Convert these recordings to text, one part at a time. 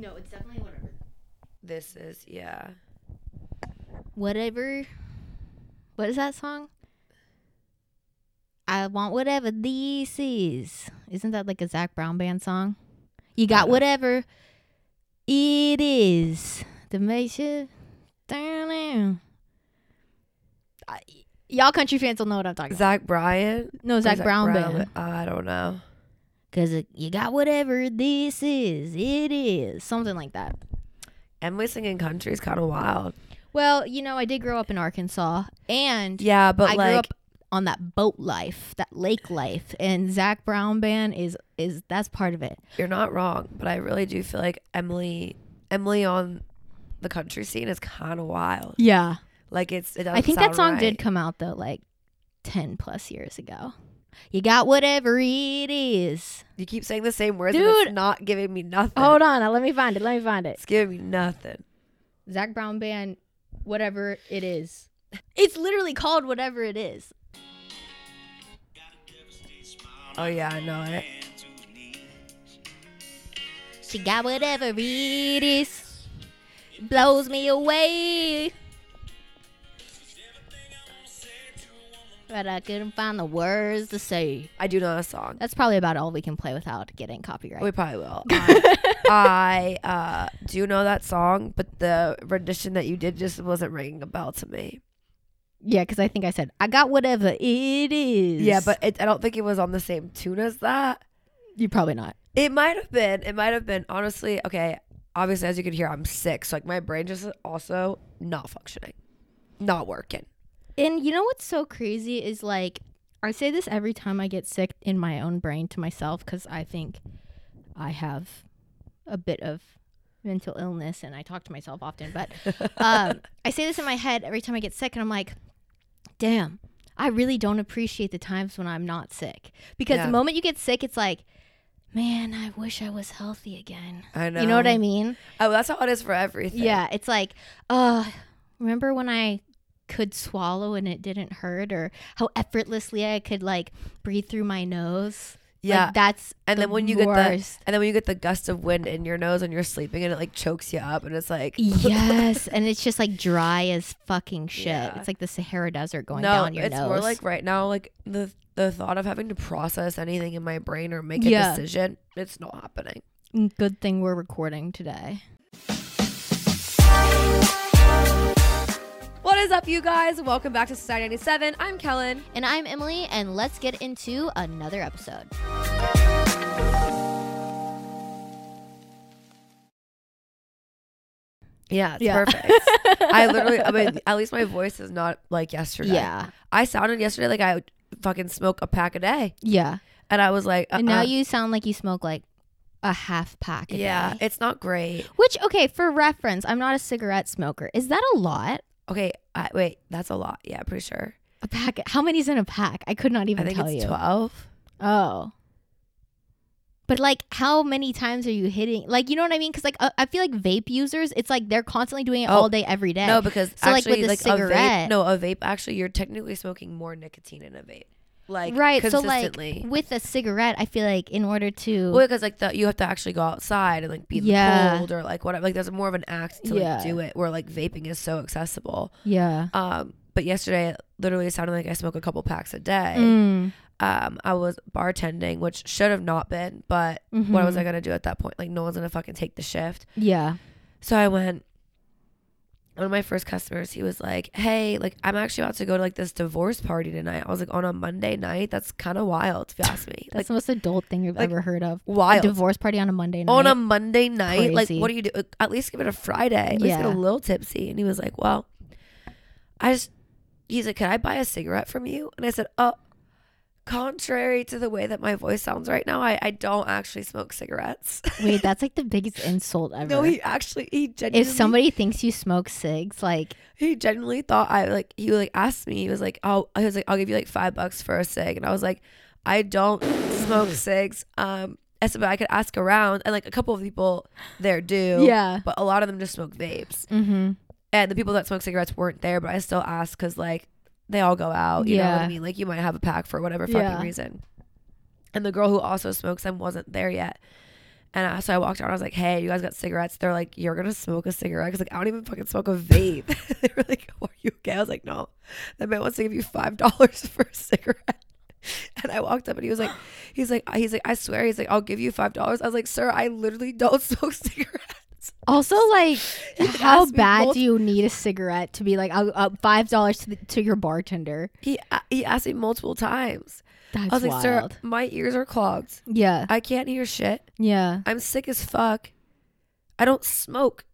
No, it's definitely whatever. This is yeah. Whatever. What is that song? I want whatever this is. Isn't that like a Zac Brown band song? You got know. whatever it is The make you down down. I- Y'all country fans will know what I'm talking about. Zach Bryan. No, Or Zac, Brown, band. I don't know. Cause you got whatever this is, it is something like that. Emily singing country is kind of wild. Well, you know, I did grow up in Arkansas, and Yeah, but I like grew up on that boat life, that lake life, and Zac Brown band is is that's part of it. you're not wrong, but I really do feel like Emily Emily on the country scene is kind of wild. Yeah, Like it's. It I think that song right. did come out though, like ten plus years ago. You got whatever it is. You keep saying the same words, and Dude. it's not giving me nothing. Hold on, let me find it. Let me find it. It's giving me nothing. Zac Brown band, whatever it is. It's literally called whatever it is. Oh yeah, I know it. She got whatever it is. Blows me away. But I couldn't find the words to say. I do know a song. That's probably about all we can play without getting copyright. We probably will. I, I uh, do know that song, but the rendition that you did just wasn't ringing a bell to me. yeah, because I think I said, I got whatever it is. Yeah, but it, I don't think it was on the same tune as that. you probably not. It might have been. It might have been. Honestly, okay. Obviously, as you can hear, I'm sick, so like my brain just also not functioning, not working. And you know what's so crazy is like I say this every time I get sick in my own brain to myself because I think I have a bit of mental illness and I talk to myself often. But um, I say this in my head every time I get sick and I'm like, damn, I really don't appreciate the times when I'm not sick because Yeah. the moment you get sick, it's like, man, I wish I was healthy again. I know. You know what I mean? Oh, that's how it is for everything. Yeah, it's like, uh, remember when I could swallow and it didn't hurt, or how effortlessly I could like breathe through my nose. Like, Yeah. that's and the then when you get the and then when you get the gust of wind in your nose and you're sleeping and it like chokes you up and it's like yes, and it's just like dry as fucking shit. Yeah. It's like the Sahara Desert going no, down your it's nose. more like right now like the the thought of having to process anything in my brain or make a Yeah. decision, it's not happening. Mm, good thing we're recording today. What is up, you guys? Welcome back to Society 97. I'm Kellen. And I'm Emily, and let's get into another episode. Yeah, it's Yeah. perfect. I literally, I mean, at least my voice is not like yesterday. Yeah, I sounded yesterday like I would fucking smoke a pack a day. yeah. And I was like, And now uh-uh. you sound like you smoke like a half pack a Yeah, day. it's not great. Which, okay, for reference, I'm not a cigarette smoker. Is that a lot? Okay, I, wait, that's a lot. Yeah, pretty sure. A pack? How many's in a pack? I could not I even think tell it's you. 12. Oh. But like, how many times are you hitting? Like, you know what I mean? Because like, uh, I feel like vape users, it's like they're constantly doing it Oh, all day, every day. No, because So, like, with actually, a like, a cigarette- vape, no, a vape, actually, you're technically smoking more nicotine in a vape. Like, right. So like, with a cigarette, I feel like in order to, well, because like the, you have to actually go outside and like be Yeah. cold or like whatever. Like there's more of an act to like do it. Where like vaping is so accessible. yeah. Um, but yesterday it literally sounded like I smoke a couple packs a day. Mm. Um, I was bartending, which should have not been, but what was. I gonna do at that point? Like no one's gonna fucking take the shift. Yeah. So I went. One of my first customers, he was like, "Hey, like I'm actually about to go to like this divorce party tonight." I was like, "On a Monday night? That's kind of wild, if you ask me. That's like the most adult thing you've like, ever heard of. A wild divorce party on a Monday night. on a Monday night. Like, what do you do? At least give it a Friday. At least get a little tipsy." And he was like, "Well, I just." He's like, "Can I buy a cigarette from you?" And I said, "Oh." Contrary to the way that my voice sounds right now, I, I don't actually smoke cigarettes. Wait, that's like the biggest insult ever. no, he actually he genuinely if somebody thinks you smoke cigs, like, he genuinely thought I like he like asked me he was like oh I was like I'll give you like five bucks for a cig and I was like I don't smoke cigs um I said but I could ask around and like a couple of people there do yeah. but a lot of them just smoke vapes Mm-hmm. and the people that smoke cigarettes weren't there but I still asked because like they all go out you know what I mean like you might have a pack for whatever fucking Yeah. reason and the girl who also smokes them wasn't there yet And I, so I walked around. I was like, "Hey, you guys got cigarettes?" They're like, "You're gonna smoke a cigarette?" Because like I don't even fucking smoke a vape. they were like, "Are you okay?" I was like, "No." That man wants to give you five dollars for a cigarette. And I walked up and he was like, he's like, he's like, I swear, he's like, I'll give you five dollars. I was like, sir, I literally don't smoke cigarettes. Also, like, how bad multi- do you need a cigarette to be like uh, uh, five dollars to, the- to your bartender? He he asked me multiple times. That's I was like, sir, my ears are clogged. yeah, I can't hear shit. yeah, I'm sick as fuck. I don't smoke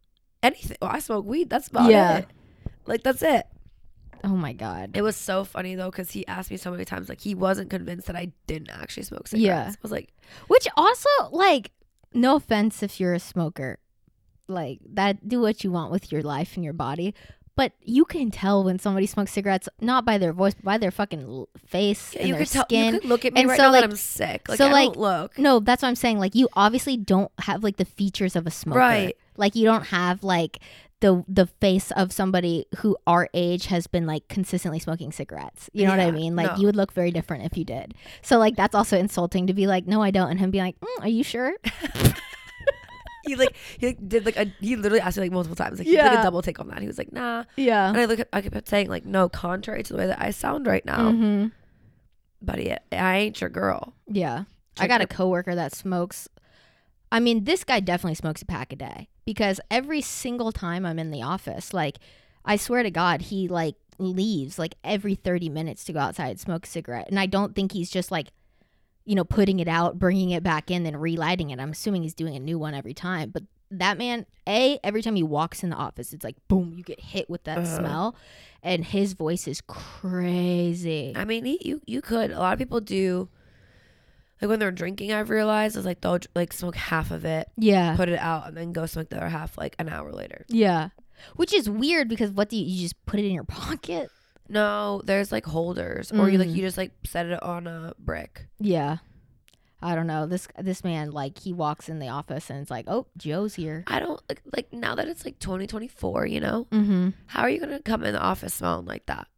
anything. Well, I smoke weed. That's about Yeah. it. Like that's it. oh my god. It was so funny though because he asked me so many times. Like he wasn't convinced that I didn't actually smoke cigarettes. Yeah. I was like, Which also, like, no offense if you're a smoker, like that. Do what you want with your life and your body, but you can tell when somebody smokes cigarettes not by their voice, but by their fucking face yeah, and you their tell. skin. You could look at me And right so, now like- that I'm sick. Like so, I like, don't look. no, that's what I'm saying. Like, you obviously don't have like the features of a smoker, Right. Like, you don't have like the the face of somebody who our age has been like consistently smoking cigarettes. You know what I mean? Like, no. you would look very different if you did. So, like, that's also insulting to be like, no, I don't, and him be like, mm, are you sure? He like he like, did like a he literally asked me like multiple times. Like he did like a double take on that. He was like, nah. Yeah. And I look at I kept saying like, no, contrary to the way that I sound right now, hmm buddy, I ain't your girl. Yeah. I Check got a coworker that smokes. I mean, this guy definitely smokes a pack a day because every single time I'm in the office, like, I swear to God, he like leaves like every 30 minutes to go outside and smoke a cigarette. And I don't think he's just like, you know, putting it out, bringing it back in, then relighting it. I'm assuming he's doing a new one every time. But that man, A, every time he walks in the office, it's like, boom, you get hit with that Uh. smell. And his voice is crazy. I mean, he, you you could. A lot of people do. Like when they're drinking, I've realized is like they'll like smoke half of it, Yeah. put it out, and then go smoke the other half like an hour later. Yeah. Which is weird because what do you, you just put it in your pocket? No, there's like holders, or you like Mm. you just like set it on a brick. Yeah. I don't know. This this man like he walks in the office and it's like, "Oh, Joe's here." I don't like like now that it's like 2024. You know, Mhm. how are you gonna come in the office smelling like that?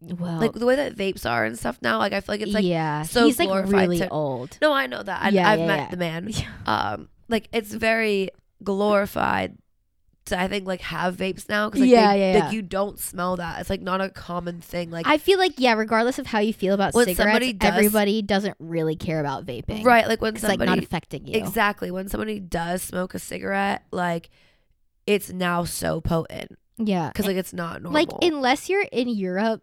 Well, Like the way that vapes are and stuff now. Like I feel like it's like yeah. so He's like glorified really to- old. no, I know that. I, Yeah, I've yeah, met yeah. the man. Um, like it's very glorified to I think like have vapes now because like, Yeah, they- yeah, like yeah. you don't smell that. It's like not a common thing. Like I feel like yeah, regardless of how you feel about When cigarettes, somebody does- everybody doesn't really care about vaping. right, like when It's like somebody not affecting you. exactly when somebody does smoke a cigarette, like it's now so potent Yeah. because like it's not normal. like unless you're in Europe,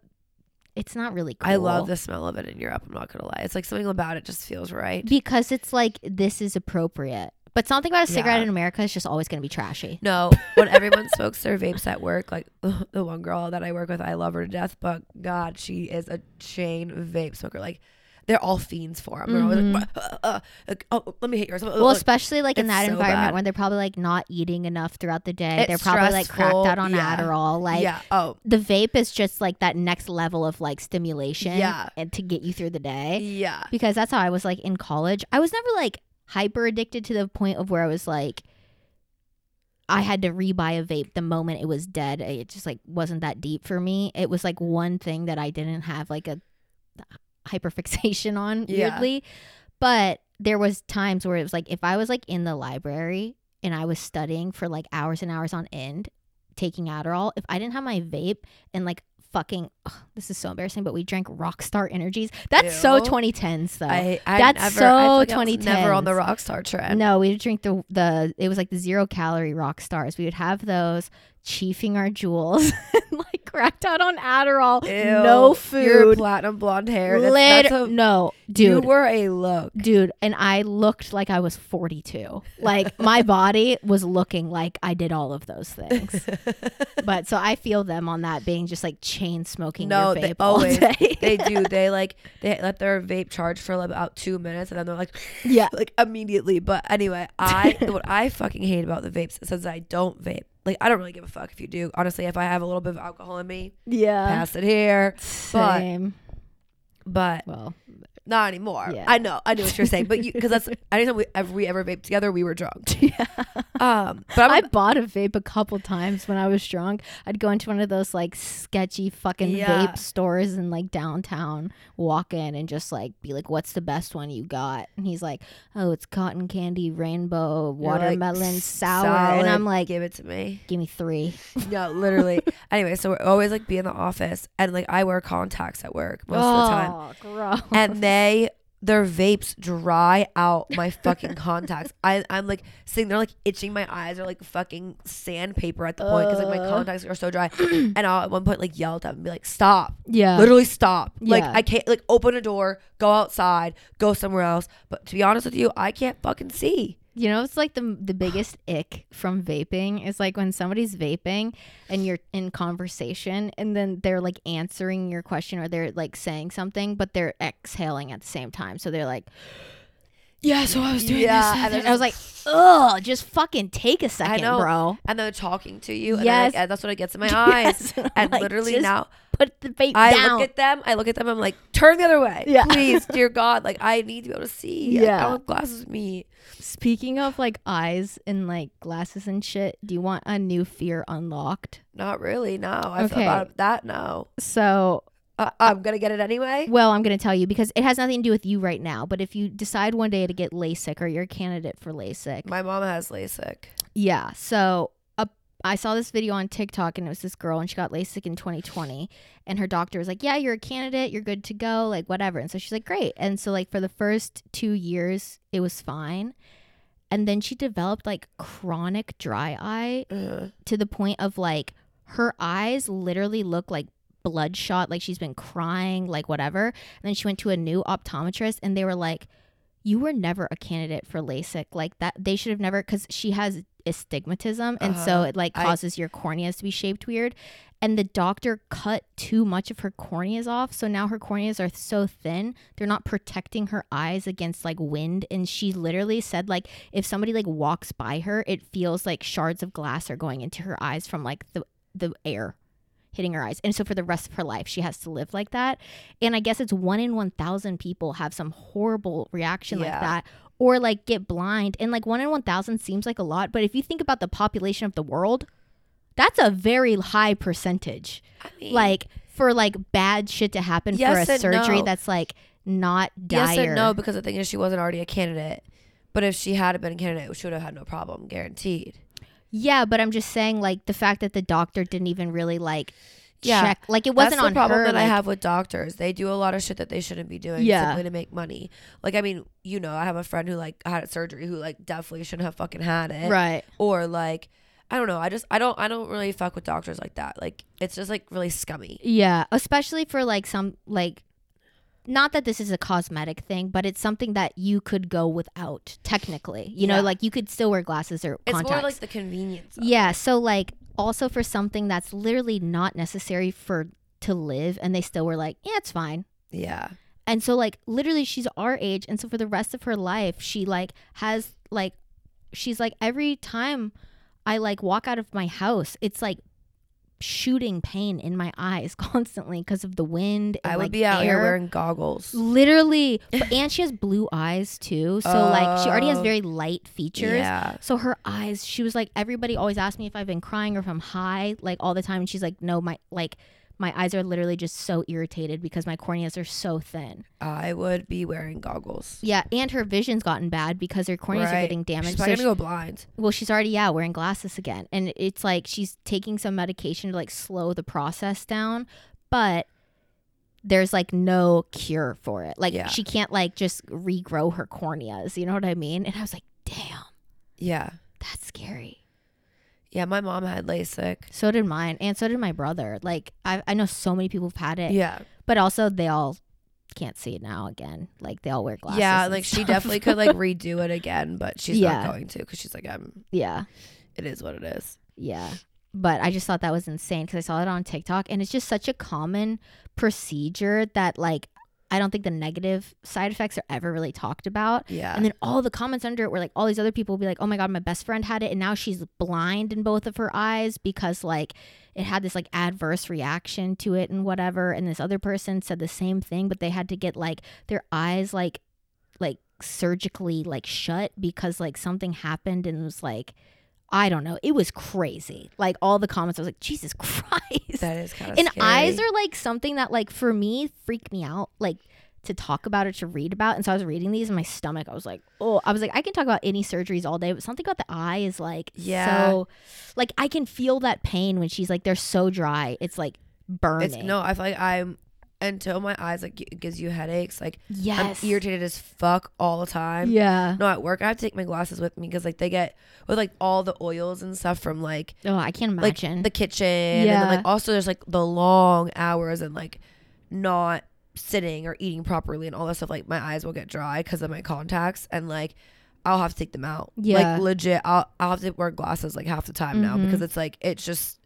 it's not really cool. I love the smell of it in Europe. I'm not gonna lie. It's like something about it just feels right. because it's like this is appropriate. But something about a cigarette Yeah. in America is just always going to be trashy. No, when everyone smokes their vapes at work, like the one girl that I work with, I love her to death, but God, she is a chain vape smoker. Like they're all fiends for them. They're always like, uh, uh, like, oh, let me hit yours. Well, especially like in that so environment bad. when they're probably like not eating enough throughout the day. It's they're probably like cracked out on yeah. Adderall. Like yeah. Oh, the vape is just like that next level of like stimulation Yeah. and to get you through the day. yeah. Because that's how I was like in college. I was never like hyper addicted to the point of where I was like I had to rebuy a vape the moment it was dead. It just like wasn't that deep for me. It was like one thing that I didn't have like a hyperfixation on Yeah. weirdly. But there was times where it was like if I was like in the library and I was studying for like hours and hours on end, taking Adderall, if I didn't have my vape and like fucking ugh, this is so embarrassing, but we drank Rockstar energies. That's so Ew. 2010s though. I, I That's never, so I feel like I was never on the Rockstar trend. no, we drink the the it was like the zero calorie rock stars. We would have those, chiefing our Juuls, and like cracked out on Adderall, Ew, no Your food. platinum blonde hair. That's, Lit- that's a, no, dude, You were a look. Dude, and I looked like I was 42. Like my body was looking like I did all of those things. but so I feel them on that being just like chain smoking No, your they always- they do. They like they let their vape charge for about two minutes, and then they're like, yeah. like immediately. But anyway, I what I fucking hate about the vapes is since I don't vape. Like I don't really give a fuck if you do. Honestly, if I have a little bit of alcohol in me, Yeah. pass it here. Same. But well, Not anymore. Yeah. I know. I knew what you're saying, but because that's anytime we ever, we ever vaped together, we were drunk. yeah. Um, but I I'm, bought a vape a couple times when I was drunk. I'd go into one of those like sketchy fucking Yeah. vape stores in like downtown, walk in and just like be like, "What's the best one you got?" And he's like, "Oh, it's cotton candy, rainbow, you're like, watermelon, sour." And I'm like, give it to me. "Give me three. No, literally. anyway, so we're always like be in the office, and like I wear contacts at work most of the time, Oh, gross. and they their vapes dry out my fucking contacts. I I'm like sitting there like itching my eyes or like fucking sandpaper at the point because like my uh. contacts are so dry. and I'll at one point like yell at them and be like, "Stop! yeah. Literally stop! Like Yeah. I can't like open a door, go outside, go somewhere else." But to be honest with you, I can't fucking see. You know, it's like the the biggest ick from vaping is like when somebody's vaping and you're in conversation and then they're like answering your question or they're like saying something, but they're exhaling at the same time. So they're like, Yeah, so I was doing yeah. this. And then I was like, ugh, just fucking take a second, know. bro. and they're talking to you, and Yes. I, like, that's what it gets in my eyes. Yes. I'm And like, literally just now, put the vape I down. look at them. I look at them. I'm like, turn the other way, Yeah. please, dear God. Like, I need to be able to see. Like, I Yeah. don't have glasses with me. Speaking of like eyes and like glasses and shit, do you want a new fear unlocked? Not really. No, I Okay. feel about that. No, So uh, I'm gonna get it anyway. Well, I'm going to tell you because it has nothing to do with you right now. But if you decide one day to get LASIK or you're a candidate for LASIK, My mom has LASIK. yeah. So uh, I saw this video on TikTok and it was this girl and she got LASIK in 2020. And her doctor was like, Yeah, you're a candidate. You're good to go. Like, whatever. And so she's like, Great. And so, like, for the first two years, it was fine. And then she developed like chronic dry eye Uh, to the point of like her eyes literally look like bloodshot, like she's been crying, like whatever. And then she went to a new optometrist and they were like, You were never a candidate for LASIK. Like that, they should have never, because she has astigmatism. And so Uh-huh. it like I- causes your corneas to be shaped weird. And the doctor cut too much of her corneas off. So now her corneas are so thin, they're not protecting her eyes against like wind. And she literally said, like, if somebody like walks by her, it feels like shards of glass are going into her eyes from like the, the air hitting her eyes. And so for the rest of her life, she has to live like that. And I guess it's one in 1,000 people have some horrible reaction like that or like get blind. And like one in 1,000 seems like a lot. But if you think about the population of the world, that's a very high percentage. I mean, Like for like bad shit to happen for a surgery no. that's like not dire. yes and no, because the thing is, she wasn't already a candidate. But if she had been a candidate, she would have had no problem, guaranteed. Yeah, but I'm just saying like the fact that the doctor didn't even really like Yeah, check like it wasn't That's the on problem her. that I like- have with doctors. They do a lot of shit that they shouldn't be doing Yeah. simply to make money. Like, I mean, you know, I have a friend who like had surgery who like definitely shouldn't have fucking had it. Right. Or like, I don't know. I just I don't I don't really fuck with doctors like that. Like, it's just like really scummy. Yeah, especially for like some like not that this is a cosmetic thing, but it's something that you could go without technically. You know, like you could still wear glasses or It's contacts. more like the convenience. Of yeah, so like also for something that's literally not necessary for to live and they still were like, "Yeah, it's fine." Yeah. And so like literally she's our age and so for the rest of her life she like has like she's like every time I like walk out of my house it's like shooting pain in my eyes constantly because of the wind and I would like, be out here wearing goggles. literally but, and she has blue eyes too so like she already has Oh. very light features Yeah. so her eyes she was like everybody always asks me if I've been crying or if I'm high like all the time and she's like no my like my eyes are literally just so irritated because my corneas are so thin I would be wearing goggles. yeah, and her vision's gotten bad because her corneas are getting damaged. She's So probably she- gonna go blind. well, she's already yeah wearing glasses again, and it's like she's taking some medication to like slow the process down, but there's like no cure for it. Like Yeah. she can't like just regrow her corneas. You know what I mean? And I was like, damn, Yeah. that's scary. Yeah. My mom had LASIK. So did mine, and so did my brother. Like I I know so many people have had it, Yeah. but also they all can't see it now again. Like they all wear glasses. yeah. Like she definitely could like redo it again, but she's Yeah. not going to because she's like, I'm. yeah. It is what it is. Yeah. But I just thought that was insane because I saw it on TikTok and it's just such a common procedure that like I don't think the negative side effects are ever really talked about. Yeah. And then all the comments under it were like all these other people will be like, "Oh my god, my best friend had it and now she's blind in both of her eyes because like it had this like adverse reaction to it and whatever." And this other person said the same thing, but they had to get like their eyes like like surgically like shut because like something happened and it was like I don't know. It was crazy. Like all the comments I was like, "Jesus Christ." that is kind of and eyes are like something that like for me freak me out like to talk about or to read about and so i was reading these in my stomach i was like oh i was like i can talk about any surgeries all day but something about the eye is like Yeah. so like i can feel that pain when she's like they're so dry it's like burning It's no, I feel like I'm until my eyes like it gives you headaches. Like yes I'm irritated as fuck all the time. yeah No, at work I have to take my glasses with me because like they get with like all the oils and stuff from like oh i can't like imagine the kitchen and Yeah. then like also there's like the long hours and like not sitting or eating properly and all that stuff like my eyes will get dry because of my contacts and like I'll have to take them out Yeah. like legit I'll, I'll have to wear glasses like half the time now Mhm. because it's like it's just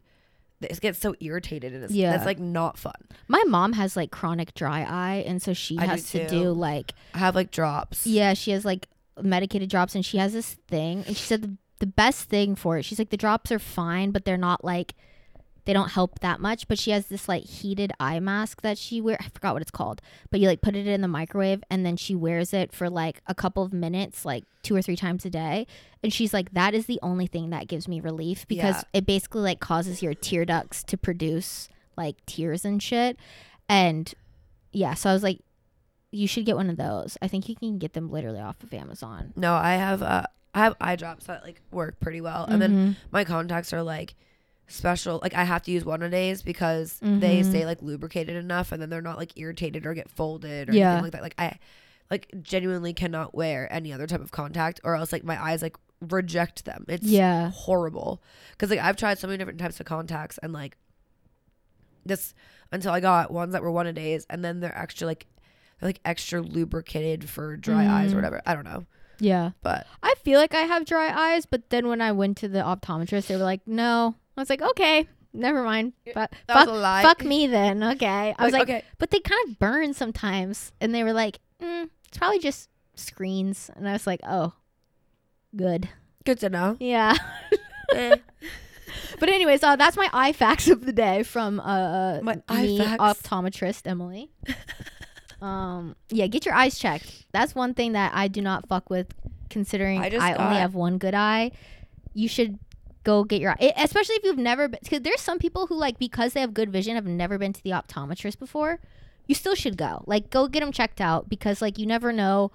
it gets so irritated and it's, Yeah. it's like not fun my mom has like chronic dry eye and so she I do has to too. do like I have like drops Yeah, she has like medicated drops and she has this thing and she said the, the best thing for it. She's like the drops are fine, but they're not like they don't help that much, but she has this like heated eye mask that she wear I forgot what it's called. But you like put it in the microwave and then she wears it for like a couple of minutes, like two or three times a day. And she's like that is the only thing that gives me relief because Yeah. it basically like causes your tear ducts to produce like tears and shit. And yeah, so I was like you should get one of those. I think you can get them literally off of Amazon. no I have uh I have eye drops that like work pretty well and then Mhm. my contacts are like special like i have to use one a days because they Mhm. stay like lubricated enough and then they're not like irritated or get folded or Yeah. anything like that like i like genuinely cannot wear any other type of contact or else like my eyes like reject them it's yeah. horrible because like i've tried so many different types of contacts and like this until i got ones that were one a days and then they're extra like they're like extra lubricated for dry eyes Mm. or whatever i don't know Yeah. but I feel like I have dry eyes, but then when I went to the optometrist, they were like, "No." I was like, "Okay, never mind." But fuck, was a lie fuck me then. Okay. I was like, okay "But they kind of burn sometimes," and they were like, mm, "It's probably just screens," and I was like, "Oh, good." good to know Yeah. Eh. But anyways, uh, that's my eye facts of the day from uh My eye me, optometrist Emily. um, yeah, get your eyes checked. That's one thing that I do not fuck with. Considering I I, only have one good eye, you should go get your eye. Especially if you've never been, because there's some people who like because they have good vision have never been to the optometrist before. You still should go. Like, go get them checked out because like you never know,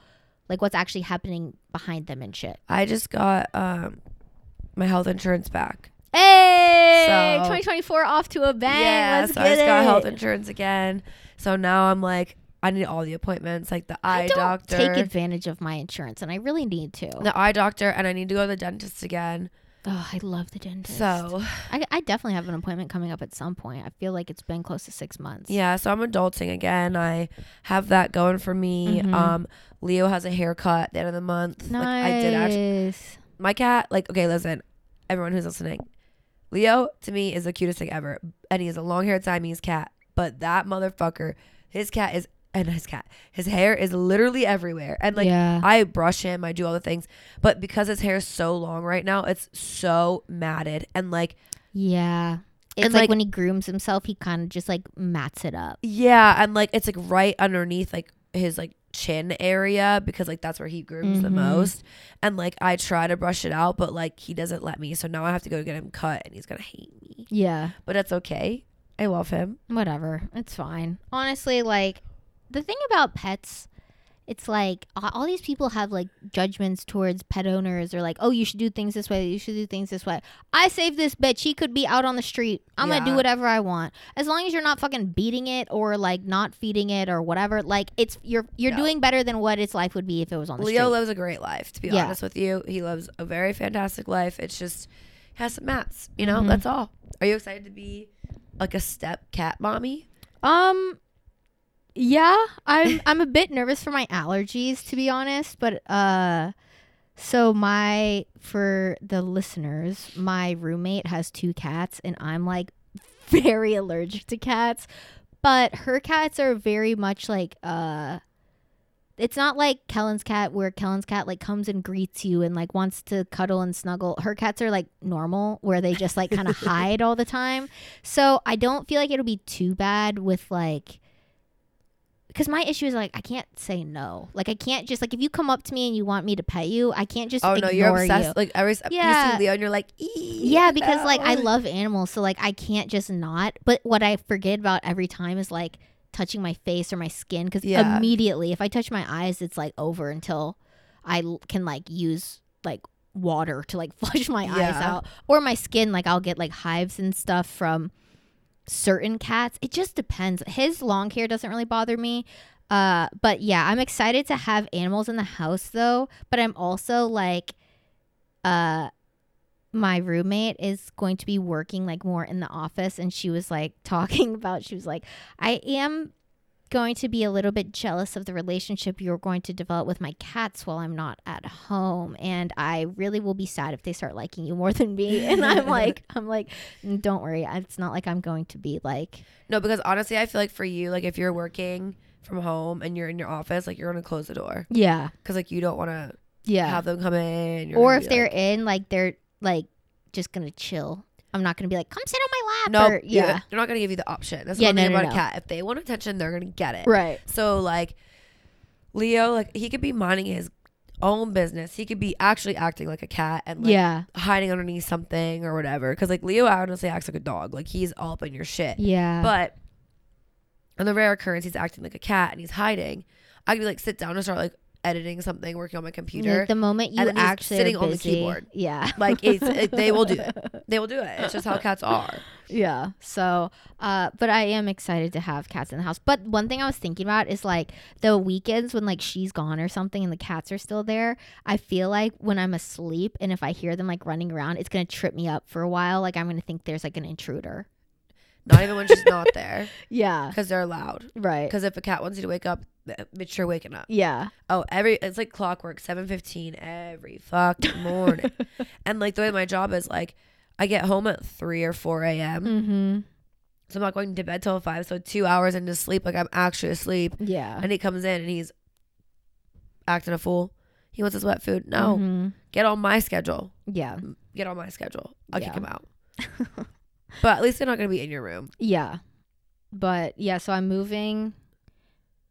like what's actually happening behind them and shit. I just got um my health insurance back. Hey, So- 2024 off to a bang. yeah, Let's so I just got health insurance again. So now I'm like, I need all the appointments, like the eye doctor, take advantage of my insurance, and I really need to. the eye doctor, and I need to go to the dentist again. Oh, I love the dentist. So I, I definitely have an appointment coming up at some point. I feel like it's been close to six months. yeah, so I'm adulting again. I have that going for me. Mhm. Um, Leo has a haircut at the end of the month. nice. Like I did actually. My cat, like, okay, listen, everyone who's listening, Leo to me is the cutest thing ever, and he is a long-haired Siamese cat. But that motherfucker, his cat is, and his cat, his hair is literally everywhere, and like. yeah, I brush him, I do all the things, but because his hair is so long right now, it's so matted and like yeah. It's And, like, like- when he grooms himself, he kind of just like mats it up. yeah, and like it's like right underneath like his like chin area because like that's where he grooms the Mhm. most. And like I try to brush it out, but like he doesn't let me, so now I have to go get him cut, and he's gonna hate me. Yeah, But that's okay. I love him. whatever. It's fine. Honestly, like the thing about pets, it's like all these people have like judgments towards pet owners or like, oh, you should do things this way, you should do things this way. I saved this bitch. She could be out on the street. I'm gonna do whatever I want. As long as you're not fucking beating it or like not feeding it or whatever. Like it's you're you're No. doing better than what its life would be if it was on the street. Leo street. lives a great life, to be Yeah. honest with you. He lives a very fantastic life. It's just he has some mats, you know. Mhm. That's all. Are you excited to be like a step cat mommy? Um yeah, I'm I'm a bit nervous for my allergies to be honest, but uh so my for the listeners, my roommate has two cats and I'm like very allergic to cats, but her cats are very much like uh it's not like Kellen's cat where Kellen's cat like comes and greets you and like wants to cuddle and snuggle. Her cats are like normal where they just like kind of hide all the time. So I don't feel like it'll be too bad with like because my issue is like I can't say no. Like I can't just like if you come up to me and you want me to pet you, I can't just Oh no, you're obsessed. you. Like every Yeah. you see Leo and you're like, "Ee, Yeah, because like I love animals, so like I can't just not. But what I forget about every time is like touching my face or my skin because Yeah. immediately if I touch my eyes, it's like over until I can like use like water to like flush my eyes out or my skin. Like I'll get like hives and stuff from certain cats. It just depends. His long hair doesn't really bother me. Uh, but yeah, I'm excited to have animals in the house though. But I'm also like, uh, my roommate is going to be working like more in the office, and she was like talking about. She was like, I am going to be a little bit jealous of the relationship you're going to develop with my cats while I'm not at home. And I really will be sad if they start liking you more than me. And I'm like I'm like mm, don't worry. It's not like I'm going to be like No, because honestly, I feel like for you, like if you're working from home and you're in your office, like you're gonna close the door. Yeah. Because like you don't want to yeah. have them come in. Or if they're like, in like they're like just gonna chill I'm not gonna be like come sit on my lap no, or, yeah they're not gonna give you the option. That's Yeah, one thing no, no, about no. a cat. If they want attention, they're gonna get it. right So like Leo, like he could be minding his own business. He could be actually acting like a cat and like yeah hiding underneath something or whatever. Because like Leo honestly acts like a dog. Like he's all up in your shit. yeah But on the rare occurrence he's acting like a cat and he's hiding, I could be like sit down and start like editing something, working on my computer. Like, the moment you and actually sitting on the keyboard. yeah like it's it, they will do it. They will do it. It's just how cats are. Yeah. So, uh, but I am excited to have cats in the house. But one thing I was thinking about is like the weekends when like she's gone or something and the cats are still there. I feel like when I'm asleep and if I hear them like running around, it's gonna trip me up for a while. Like I'm gonna think there's like an intruder. Not even when she's not there Yeah. because they're loud. Right. Because if a cat wants you to wake up, bitch, you're waking up. Yeah. Oh, every it's like clockwork, seven fifteen every fucking morning. and like the way my job is, like I get home at three or four a.m. Mm-hmm. So I'm not going to bed till five. So two hours into sleep, like I'm actually asleep. Yeah. And he comes in and he's acting a fool. He wants his wet food. No, Mhm. get on my schedule. Yeah. Get on my schedule. I'll kick him out. but at least they're not going to be in your room. Yeah. But yeah, so I'm moving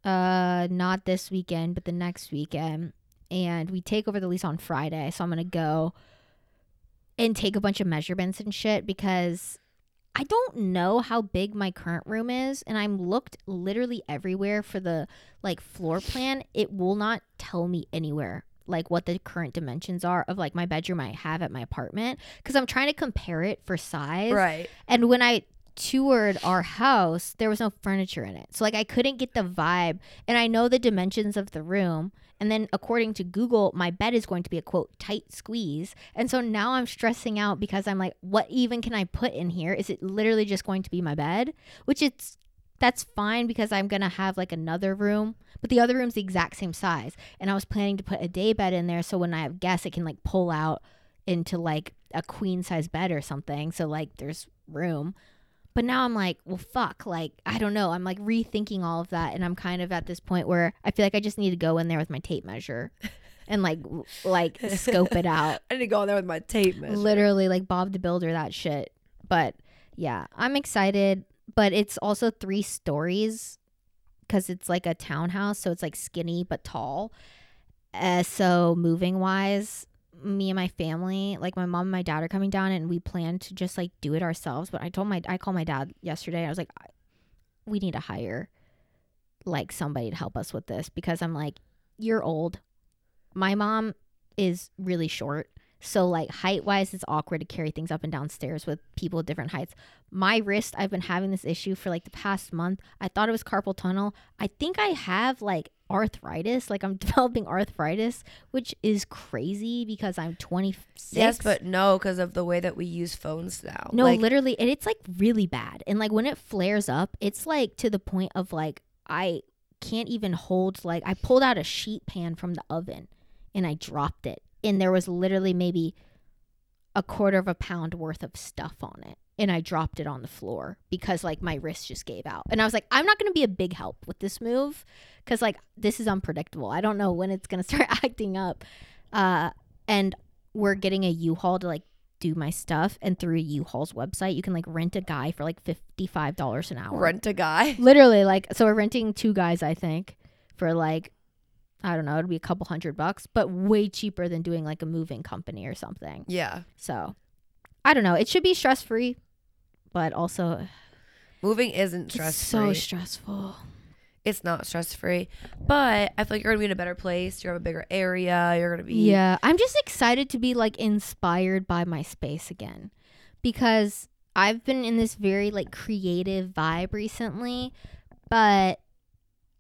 uh not this weekend, but the next weekend. And we take over the lease on Friday. So I'm gonna go and take a bunch of measurements and shit because I don't know how big my current room is and I'm looked literally everywhere for the like floor plan. It will not tell me anywhere like what the current dimensions are of like my bedroom I have at my apartment because I'm trying to compare it for size. Right. And when I toured our house, there was no furniture in it. So like I couldn't get the vibe and I know the dimensions of the room. And then according to Google, my bed is going to be a quote tight squeeze. And so now I'm stressing out because I'm like, what even can I put in here? Is it literally just going to be my bed? Which it's that's fine because I'm gonna have like another room, but the other room's the exact same size. And I was planning to put a day bed in there so when I have guests it can like pull out into like a queen size bed or something. So like there's room. But now I'm like, well, fuck. Like, I don't know. I'm like rethinking all of that. And I'm kind of at this point where I feel like I just need to go in there with my tape measure and like, like scope it out. I need to go in there with my tape measure. Literally, like Bob the Builder, that shit. But yeah, I'm excited. But it's also three stories because it's like a townhouse. So it's like skinny but tall. Uh, so moving wise, me and my family, like my mom and my dad are coming down and we plan to just like do it ourselves. But I told my, I called my dad yesterday. I was like, we need to hire like somebody to help us with this because I'm like, you're old. My mom is really short. So like height wise, it's awkward to carry things up and down stairs with people of different heights. My wrist, I've been having this issue for like the past month. I thought it was carpal tunnel. I think I have like arthritis. Like I'm developing arthritis, which is crazy because I'm 26. Yes, but no, because of the way that we use phones now. No, Like, literally, and it's like really bad. And like when it flares up, it's like to the point of like I can't even hold like I pulled out a sheet pan from the oven and I dropped it. And there was literally maybe a quarter of a pound worth of stuff on it and I dropped it on the floor because like my wrist just gave out. And I was like, I'm not going to be a big help with this move cuz like this is unpredictable. I don't know when it's going to start acting up. Uh and we're getting a U-Haul to like do my stuff and through U-Haul's website you can like rent a guy for like $55 an hour. Rent a guy. Literally like so we're renting two guys I think for like I don't know, it'd be a couple hundred bucks, but way cheaper than doing like a moving company or something. Yeah. So I don't know. It should be stress free, but also Moving isn't it's stress so stressful. it's not stress free. But I feel like you're gonna be in a better place. You're in a bigger area. You're gonna be Yeah, I'm just excited to be like inspired by my space again because I've been in this very like creative vibe recently, but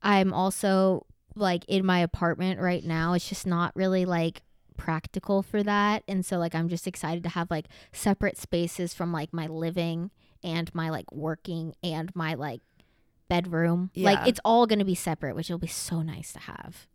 I'm also like in my apartment right now. It's just not really like practical for that. And so like I'm just excited to have like separate spaces from like my living and my like working and my like bedroom. Yeah. Like it's all going to be separate, which will be so nice to have.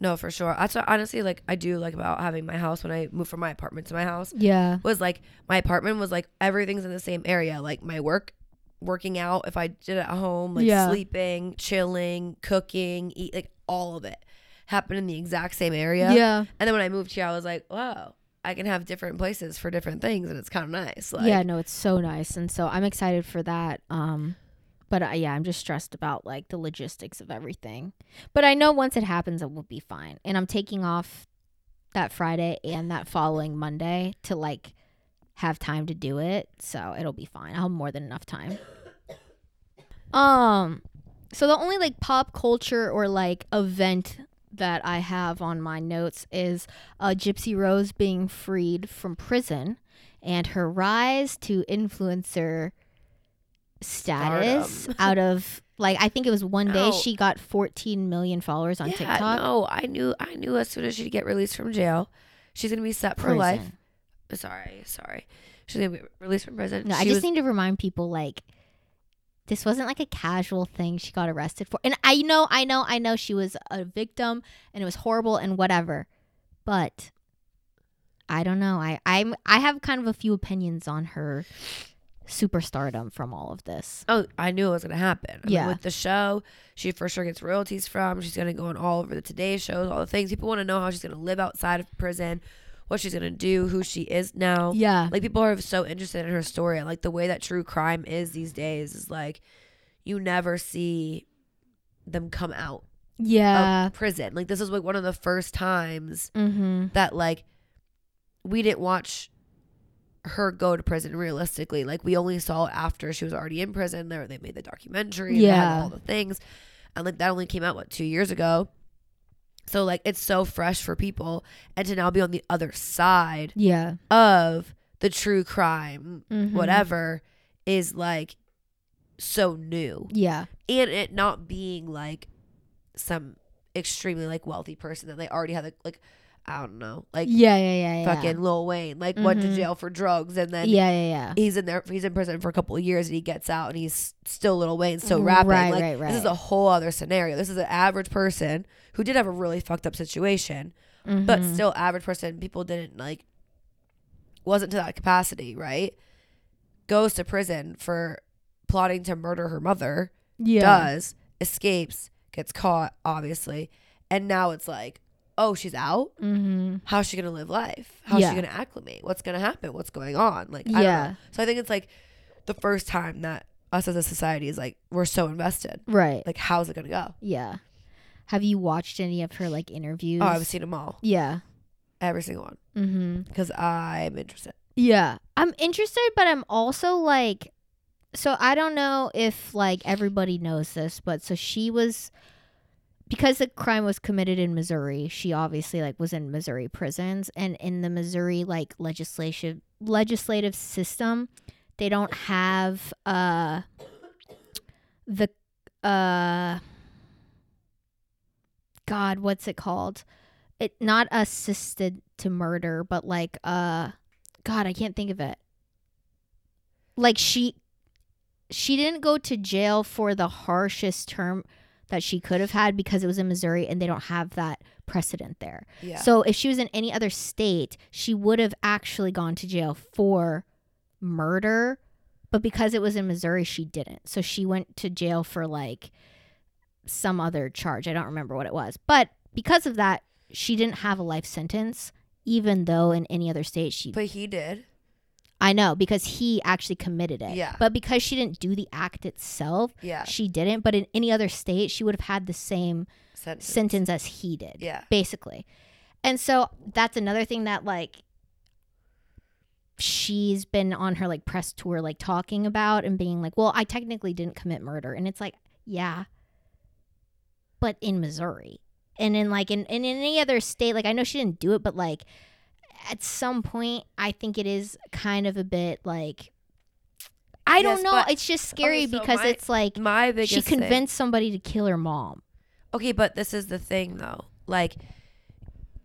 No, for sure. That's what honestly like I do like about having my house when I moved from my apartment to my house Yeah. was like my apartment was like everything's in the same area. Like my work working out if I did it at home, like Yeah. sleeping, chilling, cooking, eat like all of it happened in the exact same area. Yeah. And then when I moved here I was like, wow, I can have different places for different things and it's kind of nice. Like yeah, no, it's so nice, and so I'm excited for that. Um, but uh, yeah, I'm just stressed about like the logistics of everything. But I know once it happens, it will be fine. And I'm taking off that Friday and that following Monday to like have time to do it, so it'll be fine. I'll have more than enough time. Um, so the only like pop culture or like event that I have on my notes is uh, Gypsy Rose being freed from prison and her rise to influencer status out of like I think it was one day she got 14 million followers on yeah, TikTok. No, I knew I knew as soon as she'd get released from jail, she's gonna be set for life. Sorry, sorry. She's gonna be released from prison. No, I just was- need to remind people like this wasn't like a casual thing she got arrested for. And I know, I know, I know she was a victim and it was horrible and whatever. But I don't know. I I'm I have kind of a few opinions on her superstardom from all of this. Oh, I knew it was gonna happen. I mean, Yeah. with the show, she for sure gets royalties from. She's gonna go on all over the Today shows, all the things. People want to know how she's gonna live outside of prison, what she's gonna do, who she is now. Yeah. Like people are so interested in her story, like the way that true crime is these days is like you never see them come out Yeah. of prison. Like this is like one of the first times Mm-hmm. that like we didn't watch her go to prison realistically. Like we only saw it after she was already in prison. There they made the documentary, and Yeah. all the things. And like that only came out what two years ago. So like it's so fresh for people and to now be on the other side Yeah. of the true crime, Mhm. whatever, is like so new. Yeah. And it not being like some extremely like wealthy person that they already have like I don't know, like Yeah. Yeah. Yeah. Yeah. fucking Lil Wayne, like went to Mhm. jail for drugs and then Yeah. Yeah. Yeah. he's in there he's in prison for a couple of years and he gets out and he's still Lil Wayne, still rapping. Right, like right, this is a whole other scenario. This is an average person who did have a really fucked up situation, but Mhm. still average person. People didn't like wasn't to that capacity, right? Goes to prison for plotting to murder her mother, yeah. does, escapes, gets caught, obviously, and now it's like, oh, she's out Mm-hmm. how's she gonna live life? How's Yeah. she gonna acclimate? What's gonna happen? What's going on? Like, I don't Yeah. know. So I think it's like the first time that us as a society is like we're so invested. Right. Like, how's it gonna go? Yeah. Have you watched any of her like interviews? Oh, I've seen them all, Yeah. every single one, Mm-hmm. because I'm interested. Yeah. I'm interested, but I'm also like so I don't know if like everybody knows this, but so she was because the crime was committed in Missouri, she obviously like was in Missouri prisons and in the Missouri like legislative legislative system, they don't have uh the uh God, what's it called? It not assisted to murder, but like uh God, I can't think of it. Like she she didn't go to jail for the harshest term that she could have had because it was in Missouri and they don't have that precedent there. Yeah. So if she was in any other state, she would have actually gone to jail for murder, but because it was in Missouri, she didn't. So she went to jail for like some other charge. I don't remember what it was. But because of that, she didn't have a life sentence even though in any other state she but he did. I know because he actually committed it. Yeah. But because she didn't do the act itself, Yeah. she didn't. But in any other state, she would have had the same Sentence. sentence as he did. Yeah. Basically. And so that's another thing that like she's been on her like press tour like talking about and being like, "Well, I technically didn't commit murder." And it's like, "Yeah." But in Missouri. And in like in, in any other state, like I know she didn't do it, but like at some point I think it is kind of a bit like I don't know. It's just scary so because my- it's like My biggest she thing- convinced somebody to kill her mom. Okay, but this is the thing though. Like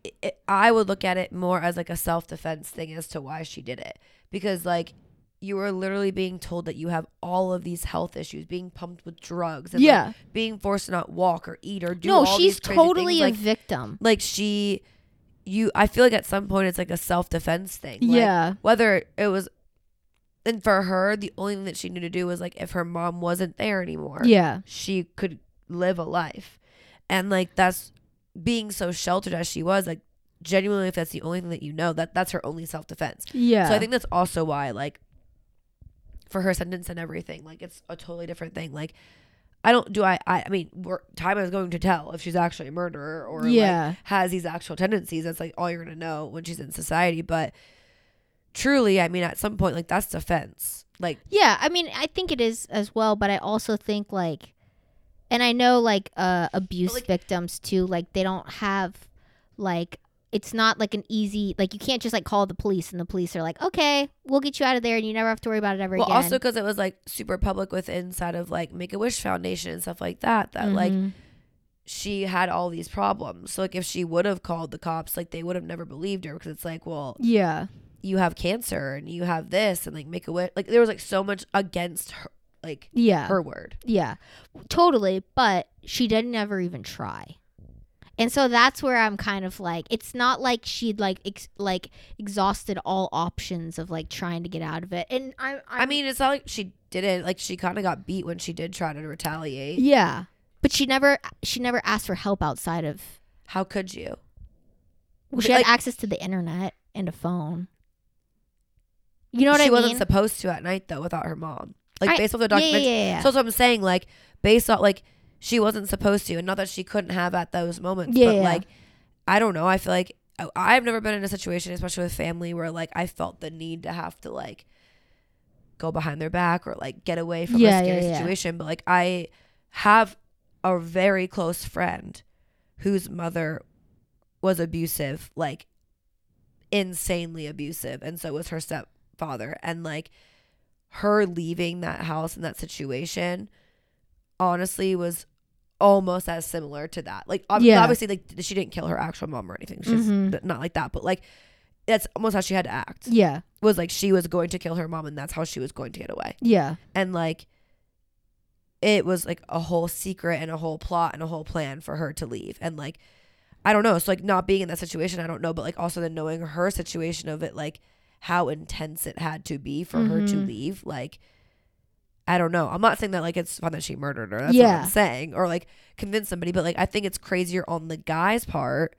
it, it- I would look at it more as like a self-defense thing as to why she did it. Because like you were literally being told that you have all of these health issues, being pumped with drugs and like, Yeah. being forced to not walk or eat or do no, she's totally a like victim. like she you I feel like at some point it's like a self-defense thing. Like, Yeah. Whether it was and for her the only thing that she knew to do was like if her mom wasn't there anymore Yeah. she could live a life. And like that's being so sheltered as she was, like genuinely if that's the only thing that you know, that that's her only self defense. Yeah. So I think that's also why like for her sentence and everything, like it's a totally different thing. Like I don't do I I, I mean we're, time is going to tell if she's actually a murderer or like Yeah. has these actual tendencies. That's like all you're gonna know when she's in society. But truly, I mean at some point like that's defense. Like Yeah, I mean, I think it is as well, but I also think like, and I know like uh abuse like- victims too, like they don't have like it's not like an easy like you can't just like call the police and the police are like okay we'll get you out of there and you never have to worry about it ever well again. also because it was like super public with inside of like make-a-wish foundation and stuff like that that like Mhm. she had all these problems so like if she would have called the cops like they would have never believed her because it's like well yeah, you have cancer and you have this and like make a wish like there was like so much against her like yeah, her word yeah, totally. But she didn't ever even try. And so that's where I'm kind of like, it's not like she'd like ex- like exhausted all options of like trying to get out of it. And I, i i mean it's not like she didn't like she kind of got beat when she did try to retaliate Yeah. But she never she never asked for help outside of how could you well, she Like- had access to the internet and a phone. You know what I mean? she wasn't supposed to at night though without her mom like I- based off the yeah, yeah, documentary yeah, yeah. So that's what I'm saying. Like based on like she wasn't supposed to, and not that she couldn't have at those moments. Yeah, but yeah. like I don't know. I feel like I- I've never been in a situation, especially with family, where like I felt the need to have to like go behind their back or like get away from Yeah, a scary yeah. situation. But like I have a very close friend whose mother was abusive, like insanely abusive, and so was her stepfather, and like her leaving that house in that situation honestly was almost as similar to that. Like ob- Yeah. obviously like she didn't kill her actual mom or anything. She's Mhm. not like that, but like that's almost how she had to act. yeah. Was like she was going to kill her mom and that's how she was going to get away. Yeah. And like it was like a whole secret and a whole plot and a whole plan for her to leave. And like I don't know. So like not being in that situation, I don't know, but like also then knowing her situation of it like how intense it had to be for her to leave, like I don't know. I'm not saying that like it's fun that she murdered her. That's what Yeah. I'm saying. Or like convince somebody, but like I think it's crazier on the guy's part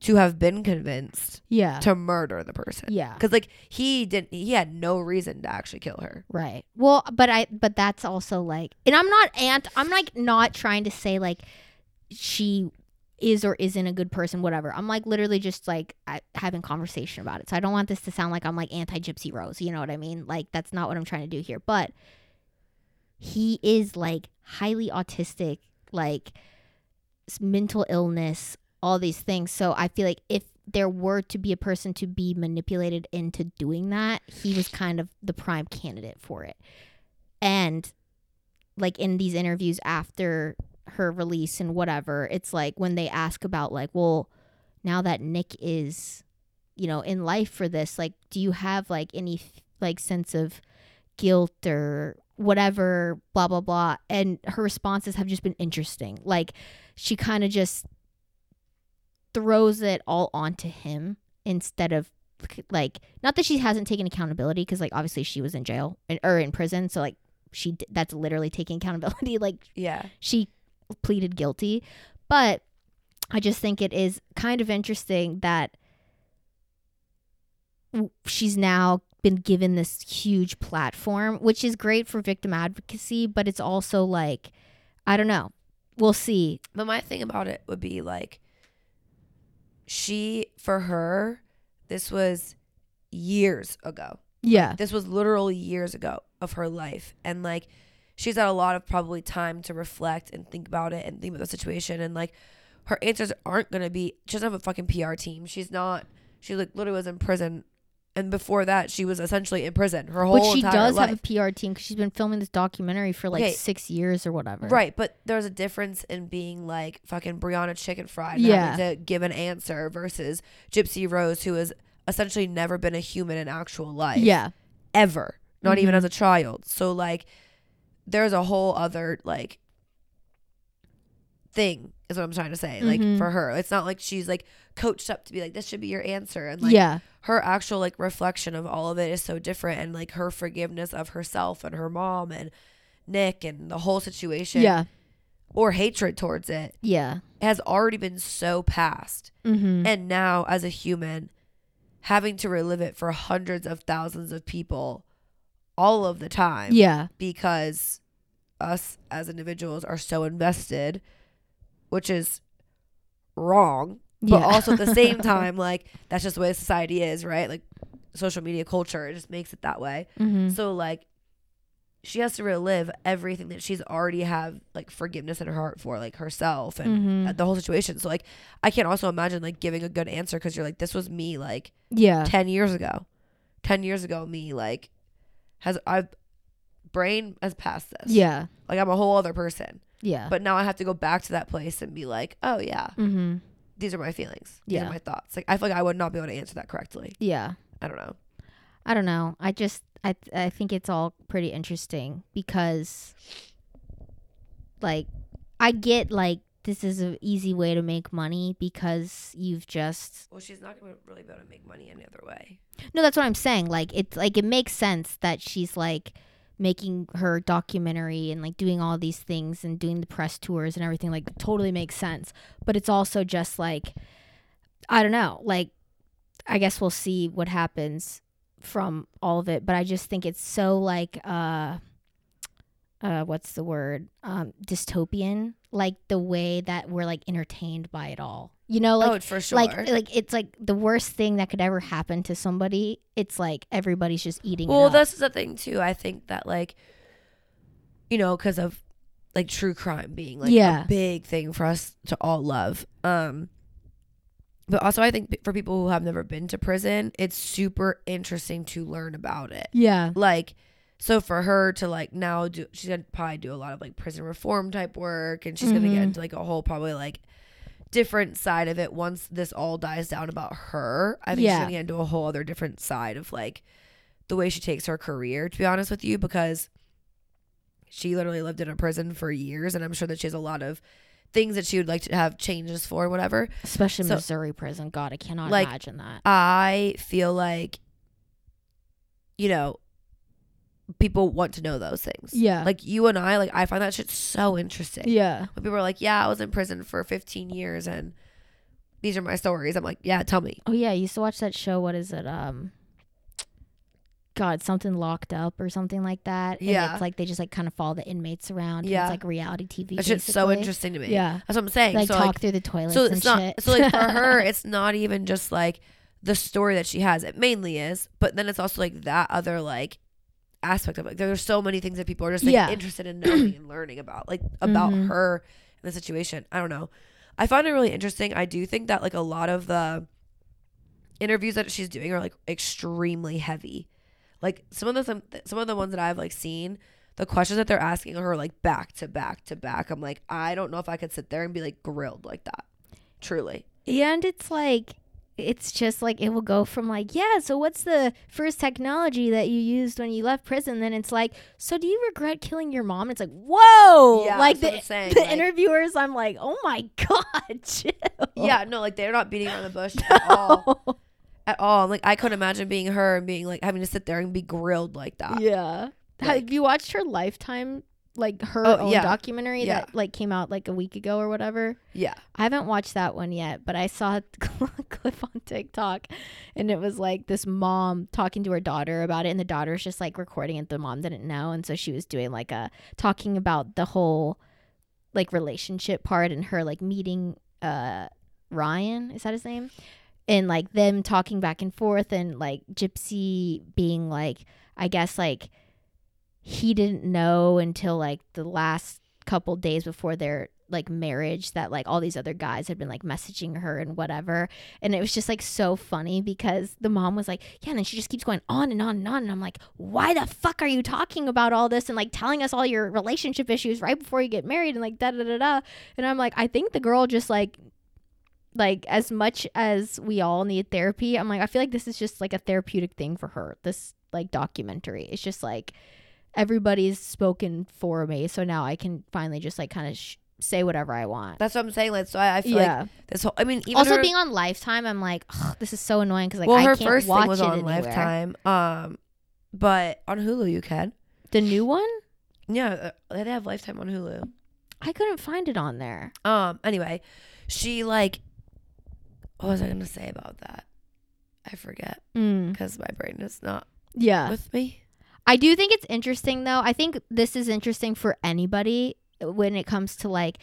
to have been convinced Yeah. to murder the person. Yeah. Cuz like he didn't he had no reason to actually kill her. Right. Well, but I but that's also like and I'm not ant I'm like not trying to say like she is or isn't a good person whatever. I'm like literally just like I, having conversation about it. So I don't want this to sound like I'm like anti Gypsy Rose, you know what I mean? Like that's not what I'm trying to do here. But he is like highly autistic, like mental illness, all these things. So I feel like if there were to be a person to be manipulated into doing that, he was kind of the prime candidate for it. And like in these interviews after her release and whatever, it's like when they ask about like, well, now that Nick is, you know, in life for this, like, do you have like any like sense of guilt or whatever, blah blah blah. And her responses have just been interesting. Like she kind of just throws it all onto him instead of like not that she hasn't taken accountability because like obviously she was in jail or in prison so like she that's literally taking accountability like Yeah. she pleaded guilty but i just think it is kind of interesting that she's now been given this huge platform which is great for victim advocacy but it's also like i don't know we'll see But my thing about it would be like, she, for her, this was years ago. yeah This was literally years ago of her life. And like, she's had a lot of probably time to reflect and think about it and think about the situation. And like, her answers aren't going to be, she doesn't have a fucking PR team. She's not, she like literally was in prison. And before that, she was essentially in prison her whole life. but she does life. have a pr team because she's been filming this documentary for like Okay. six years or whatever Right, but there's a difference in being like fucking Brianna Chickenfry Yeah. to give an answer versus Gypsy Rose, who has essentially never been a human in actual life. yeah Ever. Not even Mhm. as a child. So like there's a whole other like thing is what I'm trying to say. Like Mhm. for her. It's not like she's like coached up to be like, this should be your answer. And like yeah her actual like reflection of all of it is so different and like her forgiveness of herself and her mom and Nick and the whole situation yeah or hatred towards it yeah has already been so past. mm-hmm. And now, as a human, having to relive it for hundreds of thousands of people all of the time yeah because us as individuals are so invested, which is wrong. But yeah. also at the same time, like, that's just the way society is, right? Like, social media culture, it just makes it that way. mm-hmm. So like she has to relive everything that she's already have like forgiveness in her heart for like herself and Mhm. uh, the whole situation. So like I can't also imagine like giving a good answer cuz you're like this was me like yeah 10 years ago. 10 years ago me like has I've brain has passed this. yeah Like I'm a whole other person. Yeah But now I have to go back to that place and be like, "Oh yeah, mm-hmm. these are my feelings. These Yeah. are my thoughts." Like I feel like I would not be able to answer that correctly. yeah I don't know. I don't know. I just I th- I think it's all pretty interesting because like I get like this is an easy way to make money because you've just Well, she's not going to really be able to make money any other way. No, that's what I'm saying. Like it's like it makes sense that she's like making her documentary and like doing all these things and doing the press tours and everything like totally makes sense. But it's also just like I don't know. Like I guess we'll see what happens from all of it, but I just think it's so like uh uh what's the word? Um dystopian like the way that we're like entertained by it all. You know like oh, for sure. like like it's like the worst thing that could ever happen to somebody. It's like everybody's just eating. Well, it up. this is the thing too. I think that like, you know, because of like true crime being like Yeah. a big thing for us to all love. Um, but also I think for people who have never been to prison, it's super interesting to learn about it. yeah, Like, so for her to like now do, she's gonna probably do a lot of like prison reform type work, and she's gonna get Mhm. into like a whole probably like different side of it once this all dies down about her. I think she's gonna get into a whole other different side of like the way she takes her career. To be honest with you, because she literally lived in a prison for years, and I'm sure that she has a lot of things that she would like to have changes for, whatever. especially So- Missouri prison. God, I cannot Like, imagine that. I feel like, you know, people want to know those things. Yeah. Like you and I, like I find that shit so interesting. Yeah, When people are like, yeah, I was in prison for 15 years and these are my stories. I'm like, yeah, tell me. Oh yeah, I used to watch that show. What is it? Um, God, something locked up or something like that. And Yeah. it's like they just like kind of follow the inmates around. Yeah. it's like reality TV. That shit's so interesting to me. Yeah, That's what I'm saying. like so talk like, through the toilets so and it's not, shit. so like for her, it's not even just like the story that she has. It mainly is, but then it's also like that other like aspect of it. Like there's so many things that people are just like Yeah. interested in knowing and learning about, like about Mhm. her and the situation. I don't know. I find it really interesting. I do think that like a lot of the interviews that she's doing are like extremely heavy. Like some of the some, some of the ones that I've like seen, the questions that they're asking her like back to back to back. I'm like, I don't know if I could sit there and be like grilled like that. Truly. yeah, and it's like it's just like it will go from like yeah so what's the first technology that you used when you left prison then it's like so do you regret killing your mom it's like whoa Yeah, like the, saying, the like- interviewers i'm like oh my god chill. Yeah, no, like they're not beating around the bush at all. At all. Like I couldn't imagine being her and being like having to sit there and be grilled like that. yeah Like- have you watched her lifetime like her Oh, own yeah. documentary Yeah. that like came out like a week ago or whatever Yeah. I haven't watched that one yet, but I saw a clip on TikTok and it was like this mom talking to her daughter about it and the daughter's just like recording it the mom didn't know and so she was doing like a talking about the whole like relationship part and her like meeting uh Ryan, is that his name? And like them talking back and forth and like Gypsy being like I guess like he didn't know until like the last couple days before their like marriage that like all these other guys had been like messaging her and whatever. And it was just like so funny because the mom was like yeah and then she just keeps going on and on and on. And i'm like why the fuck are you talking about all this and like telling us all your relationship issues right before you get married and like da da da da? And i'm like i think the girl just like like as much as we all need therapy i'm like i feel like this is just like a therapeutic thing for her this like documentary. It's just like everybody's spoken for me so now i can finally just like kind of sh- say whatever i want That's what I'm saying. Like so I, I feel like this whole I mean even also her, being on lifetime i'm like "Ugh, this is so annoying because like well i her can't first watch thing was it on anywhere. Lifetime. Um but on Hulu you can. the new one Yeah, uh, they have Lifetime on Hulu. i couldn't find it on there Um anyway, she like what was I going to say about that? I forget mm. cuz my brain is not yeah with me. I do think it's interesting though. I think this is interesting for anybody uh, when it comes to like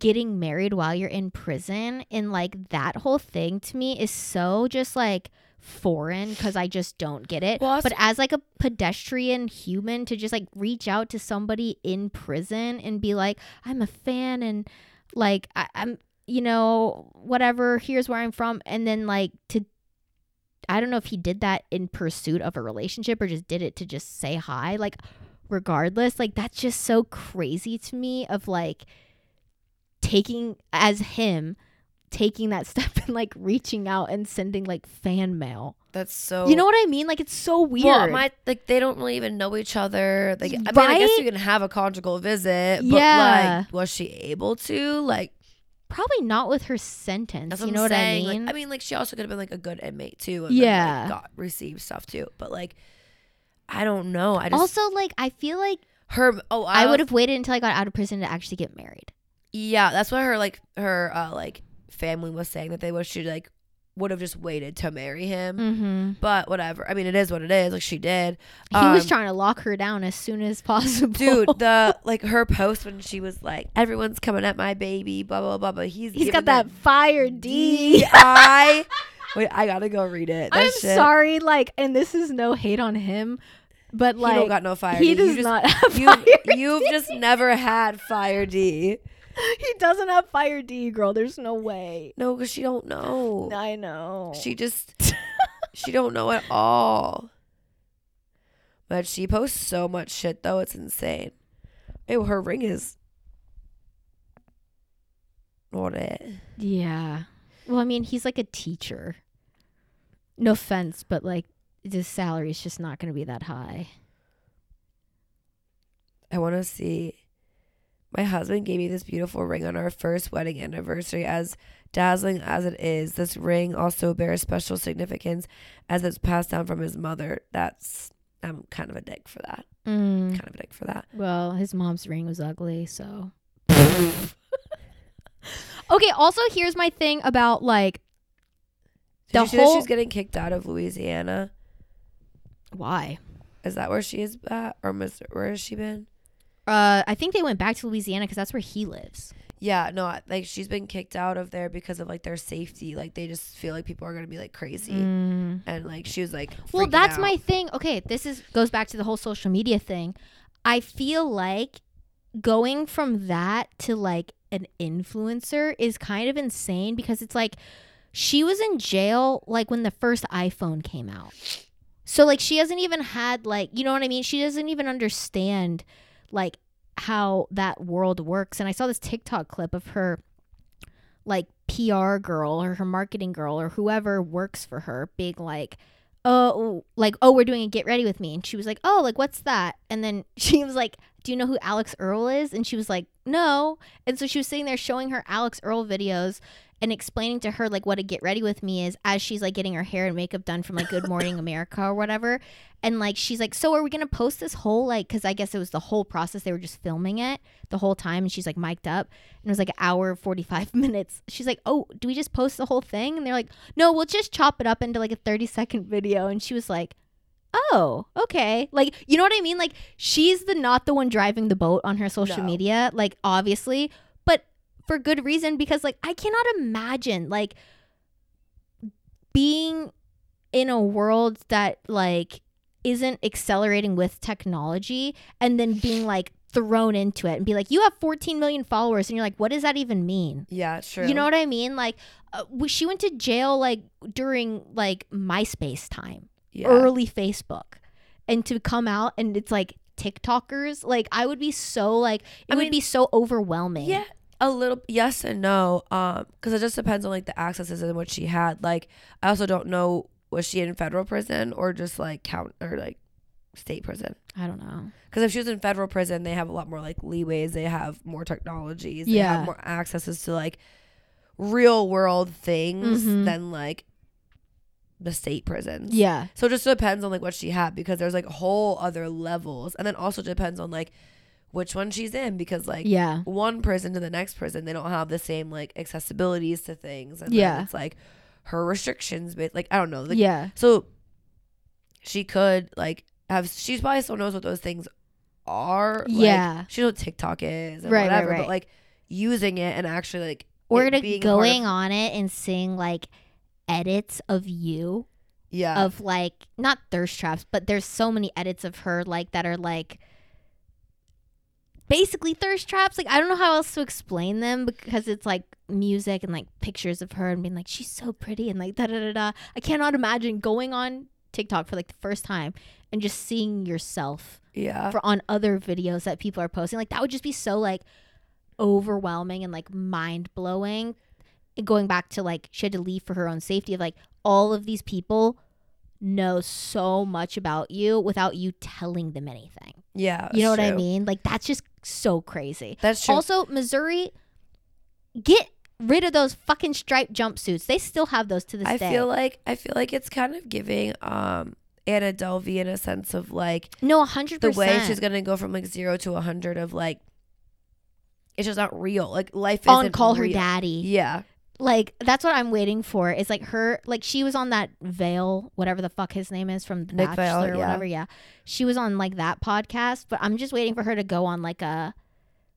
getting married while you're in prison and like that whole thing to me is so just like foreign because I just don't get it. Well, but as like a pedestrian human to just like reach out to somebody in prison and be like, I'm a fan and like I, I'm you know, whatever, here's where I'm from and then like to I don't know if he did that in pursuit of a relationship or just did it to just say hi. Like, regardless, like that's just so crazy to me of like taking as him taking that step and like reaching out and sending like fan mail. That's so You know what I mean? Like it's so weird. Well, my like they don't really even know each other. Like I mean, I guess you can have a conjugal visit, but Yeah. like, was she able to? Like, Probably not with her sentence. that's you what know I'm what. I mean? Like, I mean, like she also could have been like a good inmate too. And Yeah. then, like, got received stuff too. But like, I don't know. I just also, like I feel like her. Oh, I, was- would have waited until I got out of prison to actually get married. Yeah, that's what her like her uh like family was saying that they wish she like would have just waited to marry him. Mm-hmm. But whatever. I mean, it is what it is. Like she did. He was Um, trying to lock her down as soon as possible. dude the like her post when she was like everyone's coming at my baby blah blah blah but he's he's got that fire D. I wait I gotta go read it that I'm shit, sorry, like, and this is no hate on him, but like, he don't got no fire he D. does you just, not have you fire. you've just never had fire D he doesn't have fire D, girl. There's no way. no because she don't know I know. she just she don't know at all but she posts so much shit though it's insane Ew, her ring is what it yeah. Well, I mean, he's like a teacher. No offense, but like, his salary is just not going to be that high. I want to see. My husband gave me this beautiful ring on our first wedding anniversary. As dazzling as it is, this ring also bears special significance as it's passed down from his mother. That's, I'm kind of a dick for that. Mm. Kind of a dick for that. Well, his mom's ring was ugly, so. okay. Also, here's my thing about like Did The you see that whole- she's getting kicked out of Louisiana? why. Is that where she is at? Or Mis- where has she been? Uh, I think they went back to Louisiana because that's where he lives. Yeah, no, like she's been kicked out of there because of like their safety. Like they just feel like people are going to be like crazy. Mm. And like she was like, Well, that's out. my thing. Okay, this is goes back to the whole social media thing. I feel like going from that to like an influencer is kind of insane because it's like she was in jail like when the first iPhone came out. So like she hasn't even had like, you know what I mean? She doesn't even understand like how that world works. And I saw this TikTok clip of her like PR girl or her marketing girl or whoever works for her being like, oh, like, oh, we're doing a get ready with me. And she was like, oh, like, what's that? And then she was like, do you know who Alix Earle is? And she was like, no. And so she was sitting there showing her Alix Earle videos and explaining to her like what a get ready with me is as she's like getting her hair and makeup done from like Good Morning America or whatever. And like she's like, so are we gonna post this whole like? Because I guess it was the whole process. They were just filming it the whole time, and she's like mic'd up, and it was like an hour forty five minutes. She's like, oh, do we just post the whole thing? And they're like, no, we'll just chop it up into like a thirty second video. And she was like. Oh, okay. Like, you know what I mean? Like, she's the not the one driving the boat on her social No. media, like, obviously, for good reason because, like, I cannot imagine, like, being in a world that, like, isn't accelerating with technology and then being, like, thrown into it and be like, you have 14 million followers. And you're like, what does that even mean? Yeah, true. You know what I mean? Like, uh, she went to jail, like, during, like, MySpace time yeah. early Facebook and to come out and it's like TikTokers, like I would be so like it I would mean, be so overwhelming. Yeah, a little yes and no. Um, because it just depends on like the accesses and what she had. Like, I also don't know was she in federal prison or just like count or like state prison. I don't know. Because if she was in federal prison, they have a lot more like leeways. They have more technologies. They Yeah. have more accesses to like real world things Mhm. than like the state prisons. Yeah. So it just depends on like what she had because there's like whole other levels, and then also depends on like which one she's in because like Yeah. one prison to the next prison, they don't have the same like accessibilities to things. And Yeah. it's like her restrictions, but like I don't know. Like, yeah. So she could like have. She probably still knows what those things are. Like, Yeah. she knows what TikTok is and Right, right, whatever. right. But like using it and actually like Or it to being of- going on it and seeing like edits of you yeah of like not thirst traps, but there's so many edits of her like that are like basically thirst traps. Like I don't know how else to explain them because it's like music and like pictures of her and being like she's so pretty and like da da da da. I cannot imagine going on TikTok for like the first time and just seeing yourself yeah for on other videos that people are posting. Like that would just be so like overwhelming and like mind blowing. And going back to like she had to leave for her own safety of like all of these people know so much about you without you telling them anything. yeah. you know what I mean? Like that's just so crazy. That's true. Also, Missouri, get rid of those fucking striped jumpsuits. They still have those to this I day. feel like I feel like it's kind of giving um Anna Delvey in a sense of like no, hundred the way she's gonna go from like zero to a hundred of like it's just not real. Like life isn't on call her daddy. Yeah. Like that's what I'm waiting for. Is like her like she was on that Viall, whatever the fuck his name is from The Nick Bachelor or yeah. whatever. Yeah, she was on like that podcast, but I'm just waiting for her to go on like a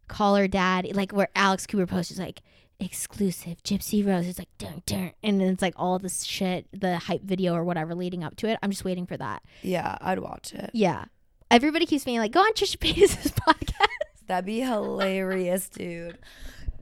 call her dad, like where Alex Cooper posts is like exclusive Gypsy Rose. It's like dun, dun, and then it's like all this shit, the hype video or whatever leading up to it. I'm just waiting for that. Yeah, I'd watch it. Yeah, everybody keeps being like, go on Trisha Paytas' podcast. That'd be hilarious, dude.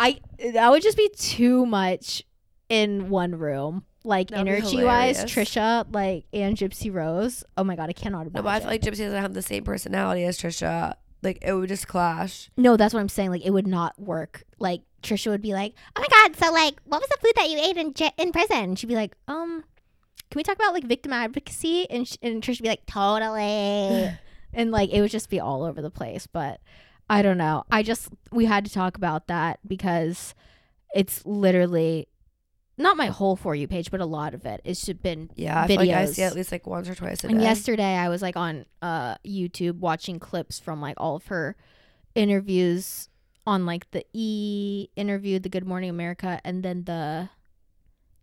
I that would just be too much in one room. Like That'd be energy wise, hilarious. Trisha, like and Gypsy Rose. Oh my god, I cannot imagine. No, but I feel like Gypsy doesn't have the same personality as Trisha. Like it would just clash. no, that's what I'm saying. Like it would not work. Like Trisha would be like, "Oh my god, so like, what was the food that you ate in j- in prison?" And she'd be like, "Um, can we talk about like victim advocacy?" And sh- and Trisha would be like, "Totally." and like it would just be all over the place. But I don't know. I just we had to talk about that because it's literally not my whole for you page, but a lot of it. It's just been Yeah, I feel like I see Videos. at least like once or twice a day. And yesterday I was like on uh YouTube watching clips from like all of her interviews on like the E interview, the Good Morning America, and then the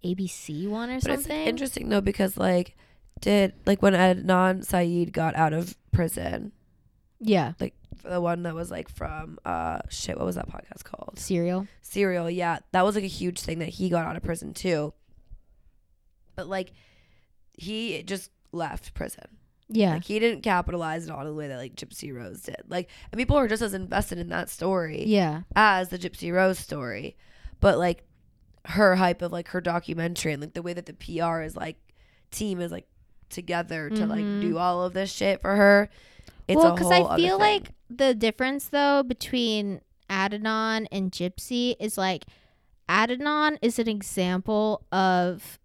ABC one or but it's something. like, interesting though because like did like when Adnan Syed got out of prison, yeah, Like the one that was like from uh shit, what was that podcast called? Serial. Serial, yeah, that was like a huge thing that he got out of prison too. But like, he just left prison. Yeah, Like he didn't capitalize it on the way that like Gypsy Rose did. Like, and people are just as invested in that story yeah, as the Gypsy Rose story. But like, her hype of like her documentary and like the way that the PR is like team is like together to like do all of this shit for her. It's well, because I feel like the difference though between Adnan and Gypsy is like Adnan is an example of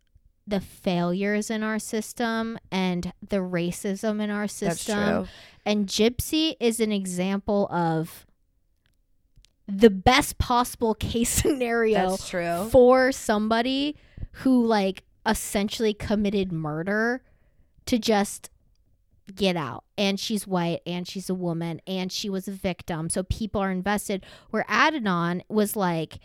the failures in our system and the racism in our system. And Gypsy is an example of the best possible case scenario for somebody who like essentially committed murder to just get out. And she's white and she's a woman and she was a victim. So people are invested. Where Adnan was like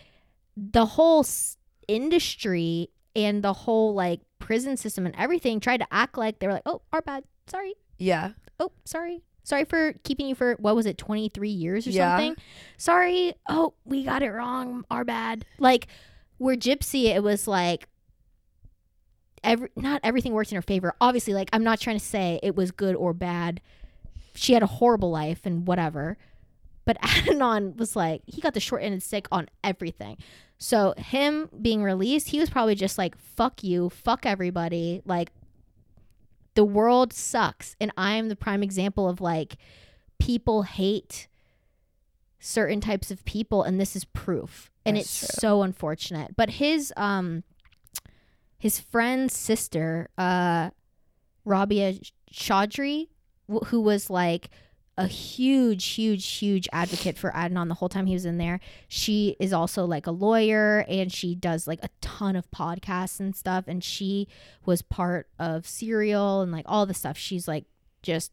the whole s- industry and the whole like prison system and everything tried to act like they were like oh our bad. Sorry. Yeah. oh sorry. Sorry for keeping you for what was it 23 years or Yeah. something? Sorry. Oh we got it wrong. Our bad. Like where gypsy it was like every not everything worked in her favor. Obviously like i'm not trying to say it was good or bad. She had a horrible life and whatever. But Adnan was like he got the short end of the stick on everything. So him being released he was probably just like fuck you fuck everybody. Like the world sucks. And i am the prime example of like people hate certain types of people and this is proof. And That's it's true. so unfortunate. But his um his friend's sister uh Rabia Chaudry wh- who was like a huge huge huge advocate for adnan the whole time he was in there. She is also like a lawyer and she does like a ton of podcasts and stuff and she was part of serial and like all the stuff. She's like just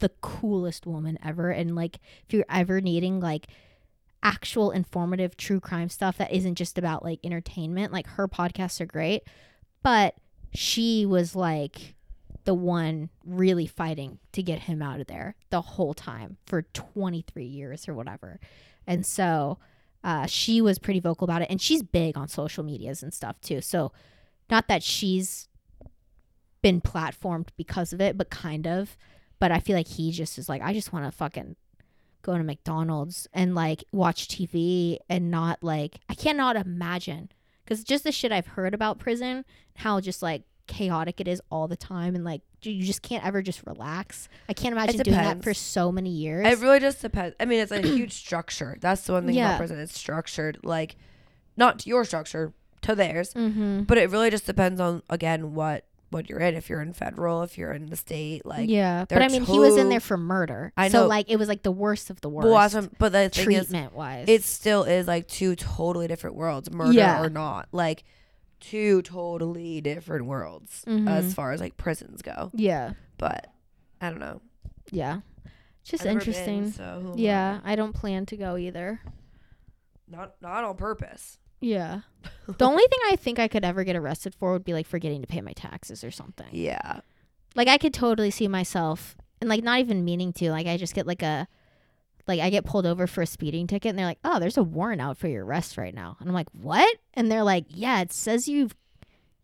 the coolest woman ever and like if you're ever needing like actual informative true crime stuff that isn't just about like entertainment. Like her podcasts are great but she was like the one really fighting to get him out of there the whole time for 23 years or whatever. And so uh, she was pretty vocal about it and she's big on social medias and stuff too. So not that she's been platformed because of it but kind of. But i feel like he just is like i just want to fucking go to mcdonald's and like watch tv and not like i cannot imagine because just the shit i've heard about prison how just like chaotic it is all the time and like you just can't ever just relax i can't imagine doing that for so many years It really just depends. I mean, it's a huge structure. That's the one thing Yeah. about prison. It's structured like not to your structure, to theirs. mm-hmm. But it really just depends on again what what you're in. If you're in federal, if you're in the state, like yeah but i mean he was in there for murder I so like it was like the worst of the worst Well, what- but the thing is, treatment wise it still is like two totally different worlds, murder Yeah. or not. Like two totally different worlds Mhm. as far as like prisons go. yeah But I don't know. yeah just I've never been, interesting so yeah i don't plan to go either not not on purpose. Yeah. The only thing I think I could ever get arrested for would be like forgetting to pay my taxes or something. Yeah, Like I could totally see myself and like not even meaning to. Like I just get like a like I get pulled over for a speeding ticket and they're like, "Oh, there's a warrant out for your arrest right now." And I'm like, "What?" And they're like, "Yeah, it says you've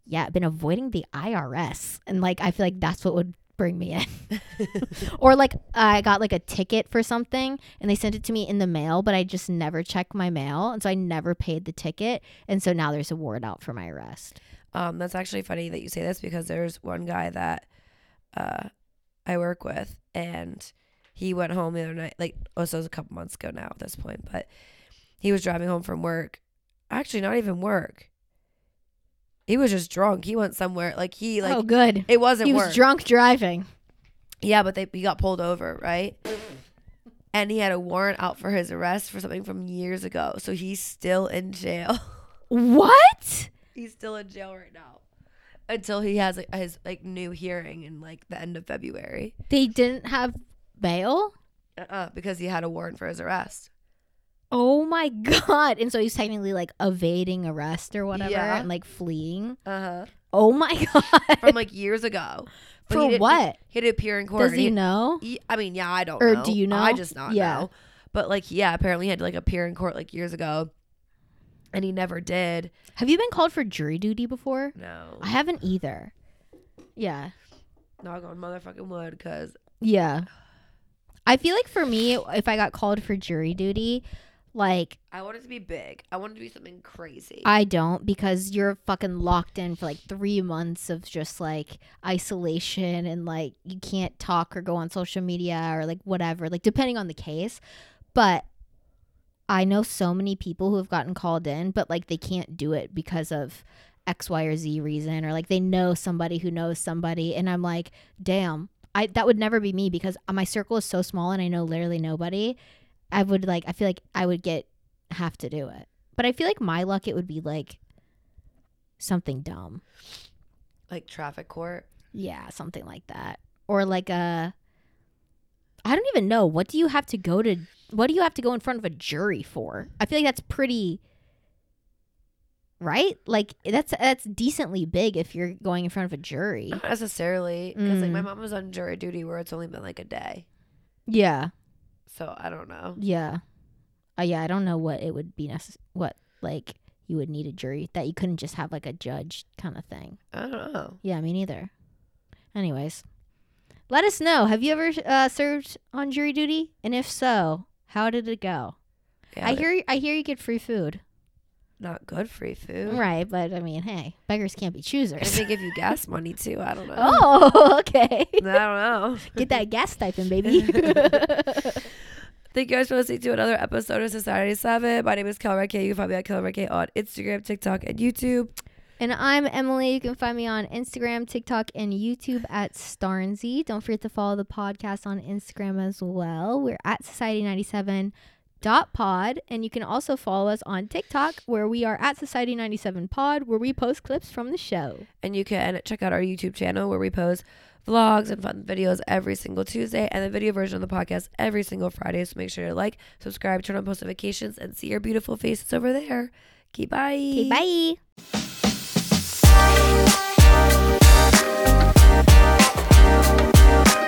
yeah, been avoiding the IRS." And like I feel like that's what would bring me in. or like I got like a ticket for something and they sent it to me in the mail, but I just never checked my mail, and so I never paid the ticket, and so now there's a warrant out for my arrest. Um, that's actually funny that you say this because there's one guy that uh, I work with, and he went home the other night. Like, oh, so it was a couple months ago now at this point, but he was driving home from work. Actually, not even work. He was just drunk. He went somewhere. Like he like oh, good. it wasn't He work. was drunk driving. Yeah, but they he got pulled over, right? And he had a warrant out for his arrest for something from years ago. So he's still in jail. What? he's still in jail right now. Until he has like, his like new hearing in like the end of February. They didn't have bail? Uh-uh, because he had a warrant for his arrest. Oh my god. And so he's technically like evading arrest or whatever Yeah. and like fleeing. Uh-huh. Oh my god. From like years ago. But For didn't- what? He, had to appear in court. Does and he know? he- I mean, yeah, I don't Or know. do you know? I just not Yeah. know. But like, yeah, apparently he had to like appear in court like years ago. And he never did. Have you been called for jury duty before? No. I haven't either. Yeah. Knock on motherfucking wood because Yeah. I feel like for me, if I got called for jury duty, like I want it to be big. I want it to be something crazy. I don't because you're fucking locked in for like three months of just like isolation and like you can't talk or go on social media or like whatever, like depending on the case. But I know so many people who have gotten called in, but like they can't do it because of X, Y, or Z reason, or like they know somebody who knows somebody, and I'm like, damn, I that would never be me because my circle is so small and I know literally nobody. I would like, I feel like I would get have to do it, but I feel like my luck it would be like something dumb. Like traffic court. Yeah, something like that. Or like a I don't even know. What do you have to go to what do you have to go in front of a jury for? I feel like that's pretty right? Like that's that's decently big if you're going in front of a jury. Not necessarily. Because like my Mm. mom was on jury duty where it's only been like a day. Yeah. So I don't know. Yeah. Uh, yeah, I don't know what it would be necess- what like you would need a jury that you couldn't just have like a judge kind of thing. I don't know. Yeah, me neither. Anyways, let us know. Have you ever uh, served on jury duty? And if so, how did it go? Yeah, I hear I hear you get free food. not good free food. Right, but I mean, hey, beggars can't be And choosers. they give you gas money too. I don't know. oh, okay. I don't know. Get that gas stipend, baby. Thank you guys for listening to another episode of Society 7. My name is Kellen Redcay. You can find me at Kellen Redcay on Instagram, TikTok, and YouTube. and I'm Emily. You can find me on Instagram, TikTok, and YouTube at Starnesey. Don't forget to follow the podcast on Instagram as well. We're at Society97 dot pod and you can also follow us on tiktok where we are at society 97 pod where we post clips from the show. And you can check out our youtube channel where we post vlogs and fun videos every single tuesday and the video version of the podcast every single friday. So make sure to like subscribe turn on post notifications and see your beautiful faces over there. Okay bye. Okay, bye.